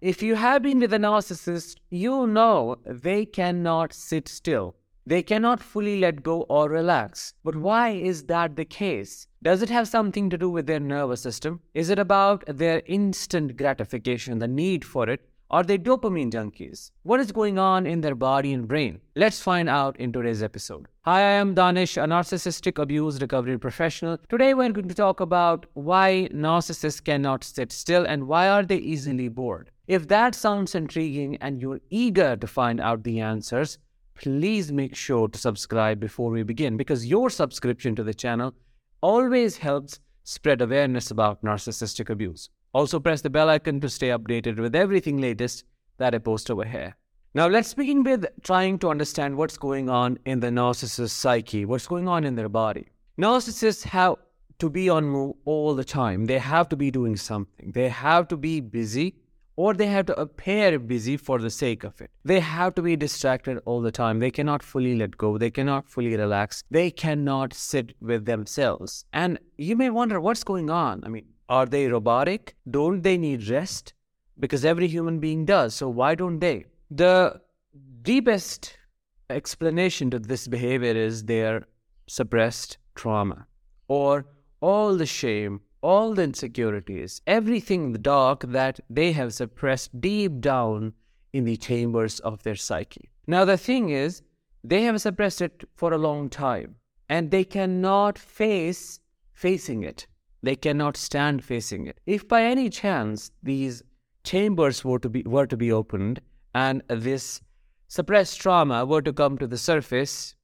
If you have been with a narcissist, you know they cannot sit still. They cannot fully let go or relax. But why is that the case? Does it have something to do with their nervous system? Is it about their instant gratification, the need for it? Are they dopamine junkies? What is going on in their body and brain? Let's find out in today's episode. Hi, I am Danish, a narcissistic abuse recovery professional. Today we're going to talk about why narcissists cannot sit still and why are they easily bored. If that sounds intriguing and you're eager to find out the answers, please make sure to subscribe before we begin because your subscription to the channel always helps spread awareness about narcissistic abuse. Also, press the bell icon to stay updated with everything latest that I post over here. Now, let's begin with trying to understand what's going on in the narcissist's psyche, what's going on in their body. Narcissists have to be on move all the time. They have to be doing something. They have to be busy or they have to appear busy for the sake of it. They have to be distracted all the time. They cannot fully let go. They cannot fully relax. They cannot sit with themselves. And you may wonder what's going on. I mean, are they robotic? Don't they need rest? Because every human being does. So why don't they? The deepest explanation to this behavior is their suppressed trauma or all the shame all the insecurities, everything in the dark that they have suppressed deep down in the chambers of their psyche. Now, the thing is, they have suppressed it for a long time and they cannot face facing it. They cannot stand facing it. If by any chance these chambers were to be were to be opened and this suppressed trauma were to come to the surface,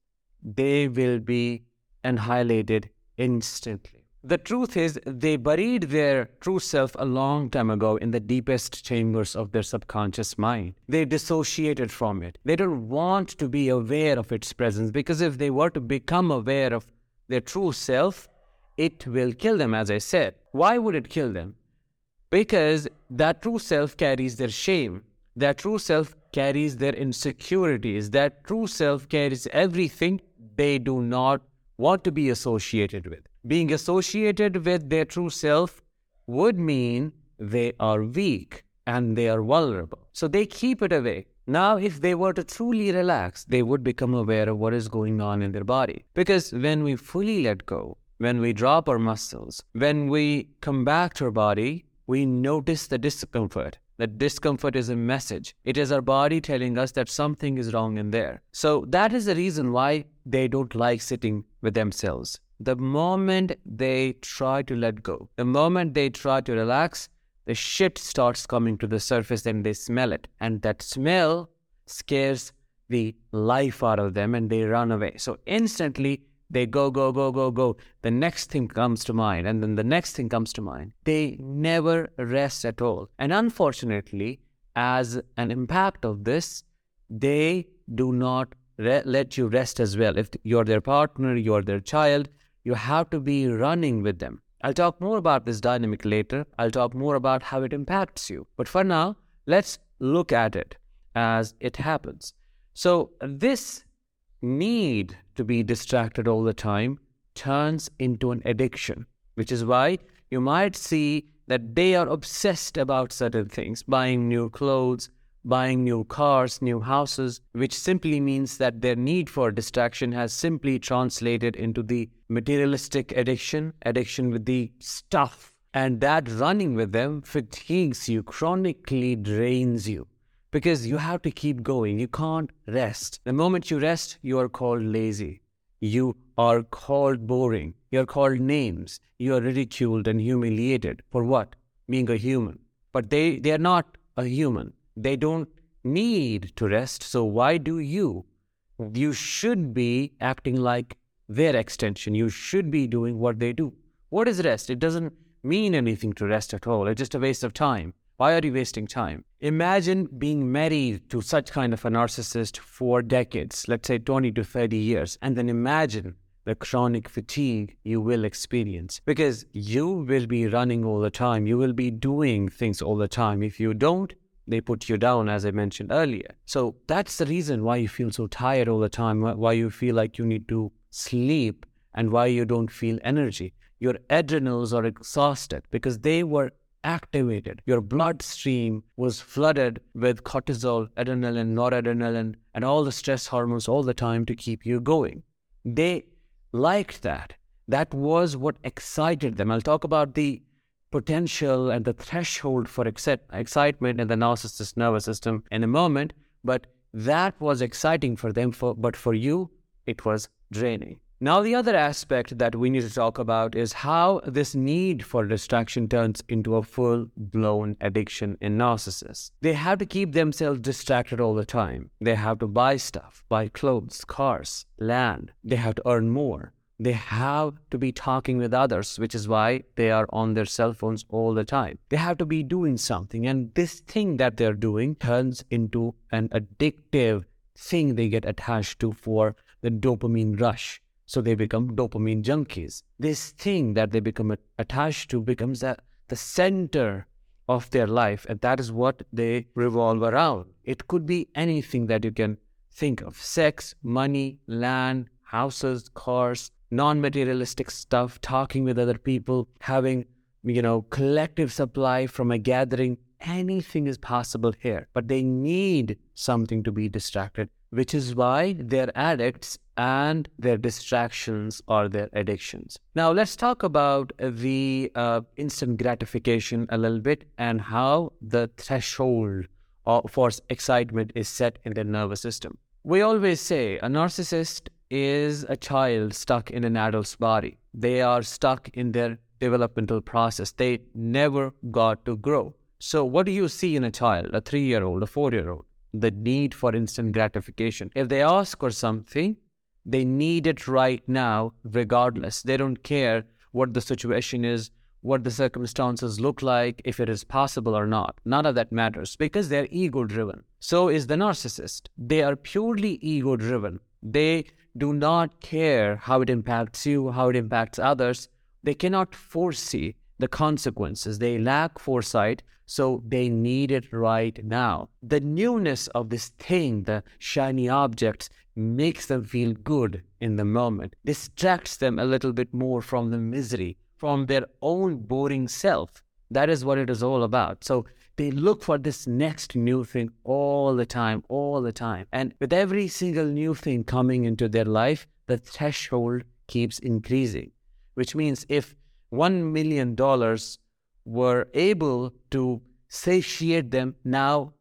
they will be annihilated instantly. The truth is, they buried their true self a long time ago in the deepest chambers of their subconscious mind. They dissociated from it. They don't want to be aware of its presence because if they were to become aware of their true self, it will kill them, as I said. Why would it kill them? Because that true self carries their shame. That true self carries their insecurities. That true self carries everything they do not want to be associated with being associated with their true self would mean they are weak and they are vulnerable. So they keep it away. Now, if they were to truly relax, they would become aware of what is going on in their body. Because when we fully let go, when we drop our muscles, when we come back to our body, we notice the discomfort. That discomfort is a message. It is our body telling us that something is wrong in there. So that is the reason why they don't like sitting with themselves the moment they try to let go, the moment they try to relax, the shit starts coming to the surface and they smell it. And that smell scares the life out of them and they run away. So instantly they go, go, go, go, go. The next thing comes to mind, and then the next thing comes to mind. They never rest at all. And unfortunately, as an impact of this, they do not re- let you rest as well. If you're their partner, you're their child, you have to be running with them. I'll talk more about this dynamic later. I'll talk more about how it impacts you. But for now, let's look at it as it happens. So, this need to be distracted all the time turns into an addiction, which is why you might see that they are obsessed about certain things, buying new clothes, buying new cars, new houses, which simply means that their need for distraction has simply translated into the materialistic addiction, addiction with the stuff. And that running with them fatigues you, chronically drains you because you have to keep going. You can't rest. The moment you rest, you are called lazy. You are called boring. You are called names. You are ridiculed and humiliated. For what? Being a human. But they, they are not a human. They don't need to rest. So why do you? You should be acting like their extension. You should be doing what they do. What is rest? It doesn't mean anything to rest at all. It's just a waste of time. Why are you wasting time? Imagine being married to such kind of a narcissist for decades, let's say 20 to 30 years, and then imagine the chronic fatigue you will experience because you will be running all the time. You will be doing things all the time. If you don't, they put you down, as I mentioned earlier. So that's the reason why you feel so tired all the time, why you feel like you need to sleep, and why you don't feel energy. Your adrenals are exhausted because they were activated. Your bloodstream was flooded with cortisol, adrenaline, noradrenaline, and all the stress hormones all the time to keep you going. They liked that. That was what excited them. I'll talk about the potential and the threshold for excitement in the narcissist's nervous system in a moment, but that was exciting for them, for, but for you, it was draining. Now, the other aspect that we need to talk about is how this need for distraction turns into a full blown addiction in narcissists. They have to keep themselves distracted all the time. They have to buy stuff, buy clothes, cars, land. They have to earn more they have to be talking with others, which is why they are on their cell phones all the time. They have to be doing something, and this thing that they're doing turns into an addictive thing they get attached to for the dopamine rush. So they become dopamine junkies. This thing that they become attached to becomes the, center of their life, and that is what they revolve around. It could be anything that you can think of sex, money, land, houses, cars, non materialistic stuff, talking with other people, having, you know, collective supply from a gathering. Anything is possible here, but they need something to be distracted, which is why they're addicts and their distractions are their addictions. Now, let's talk about the uh, instant gratification a little bit and how the threshold for excitement is set in their nervous system. We always say a narcissist is a child stuck in an adult's body. They are stuck in their developmental process. They never got to grow. So, what do you see in a child, a three year old, a four year old? The need for instant gratification. If they ask for something, they need it right now, regardless. They don't care what the situation is, what the circumstances look like, if it is possible or not. None of that matters because they're ego driven. So is the narcissist. They are purely ego driven. They do not care how it impacts you, how it impacts others. They cannot foresee the consequences. They lack foresight, so they need it right now. The newness of this thing, the shiny objects, makes them feel good in the moment, distracts them a little bit more from the misery, from their own boring self. That is what it is all about. So they look for this next new thing all the time, all the time. And with every single new thing coming into their life, the threshold keeps increasing, which means if $1 million were able to satiate them, now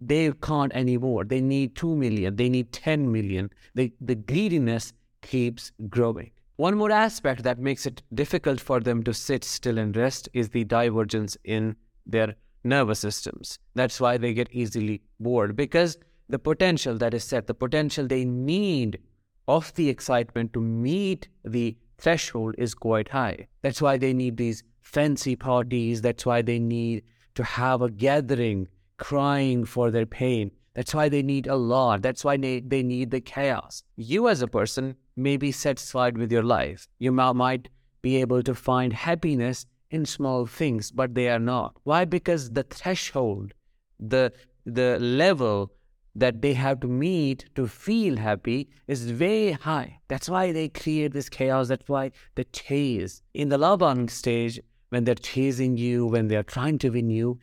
they can't anymore. They need 2 million, they need 10 million. The, the greediness keeps growing. One more aspect that makes it difficult for them to sit still and rest is the divergence in their nervous systems. That's why they get easily bored because the potential that is set, the potential they need of the excitement to meet the threshold is quite high. That's why they need these fancy parties. That's why they need to have a gathering crying for their pain. That's why they need a lot. That's why they, they need the chaos. You, as a person, may be satisfied with your life. You might be able to find happiness in small things, but they are not. Why? Because the threshold, the the level that they have to meet to feel happy is very high. That's why they create this chaos. That's why the chase in the love bombing stage, when they're chasing you, when they're trying to win you,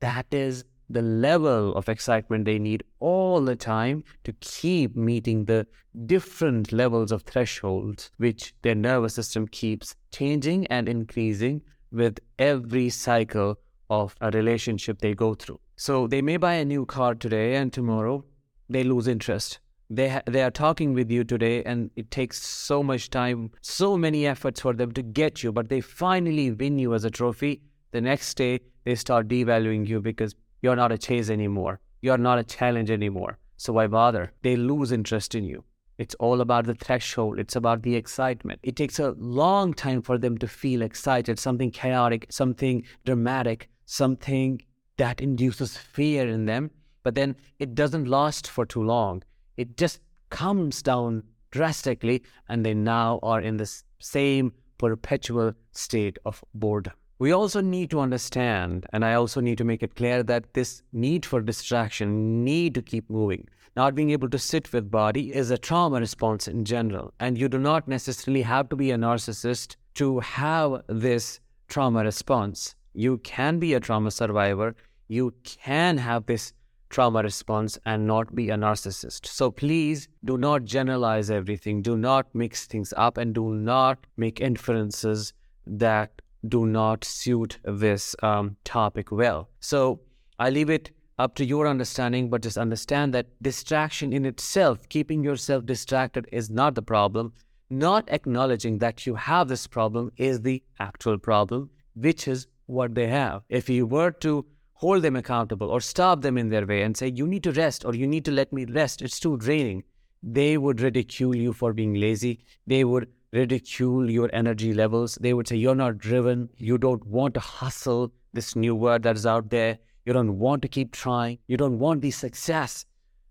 that is the level of excitement they need all the time to keep meeting the different levels of thresholds, which their nervous system keeps changing and increasing with every cycle of a relationship they go through. So they may buy a new car today and tomorrow they lose interest. They, ha- they are talking with you today and it takes so much time, so many efforts for them to get you, but they finally win you as a trophy. The next day they start devaluing you because you're not a chase anymore. You're not a challenge anymore. So why bother? They lose interest in you. It's all about the threshold. It's about the excitement. It takes a long time for them to feel excited, something chaotic, something dramatic, something that induces fear in them. But then it doesn't last for too long. It just comes down drastically, and they now are in this same perpetual state of boredom. We also need to understand, and I also need to make it clear that this need for distraction, need to keep moving, not being able to sit with body is a trauma response in general. And you do not necessarily have to be a narcissist to have this trauma response. You can be a trauma survivor. You can have this trauma response and not be a narcissist. So please do not generalize everything. Do not mix things up and do not make inferences that do not suit this um, topic well. So I leave it up to your understanding, but just understand that distraction in itself, keeping yourself distracted, is not the problem. Not acknowledging that you have this problem is the actual problem, which is what they have. If you were to hold them accountable or stop them in their way and say, you need to rest or you need to let me rest, it's too draining, they would ridicule you for being lazy. They would ridicule your energy levels. They would say, you're not driven. You don't want to hustle this new word that is out there. You don't want to keep trying. You don't want the success.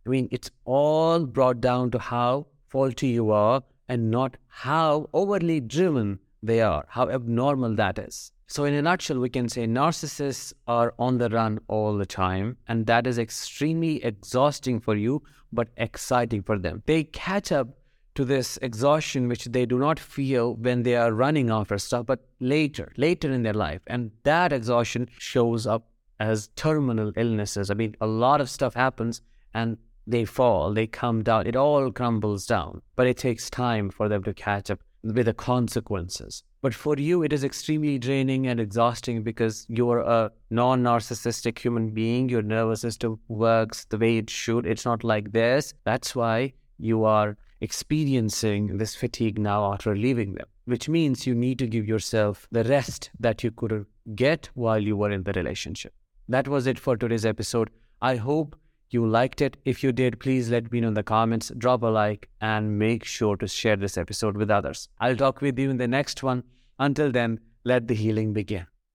I mean, it's all brought down to how faulty you are and not how overly driven they are, how abnormal that is. So, in a nutshell, we can say narcissists are on the run all the time, and that is extremely exhausting for you, but exciting for them. They catch up to this exhaustion which they do not feel when they are running after stuff, but later, later in their life. And that exhaustion shows up as terminal illnesses. I mean, a lot of stuff happens and they fall, they come down, it all crumbles down. But it takes time for them to catch up with the consequences. But for you, it is extremely draining and exhausting because you're a non narcissistic human being. Your nervous system works the way it should. It's not like this. That's why you are experiencing this fatigue now after leaving them, which means you need to give yourself the rest that you could get while you were in the relationship. That was it for today's episode. I hope you liked it. If you did, please let me know in the comments, drop a like, and make sure to share this episode with others. I'll talk with you in the next one. Until then, let the healing begin.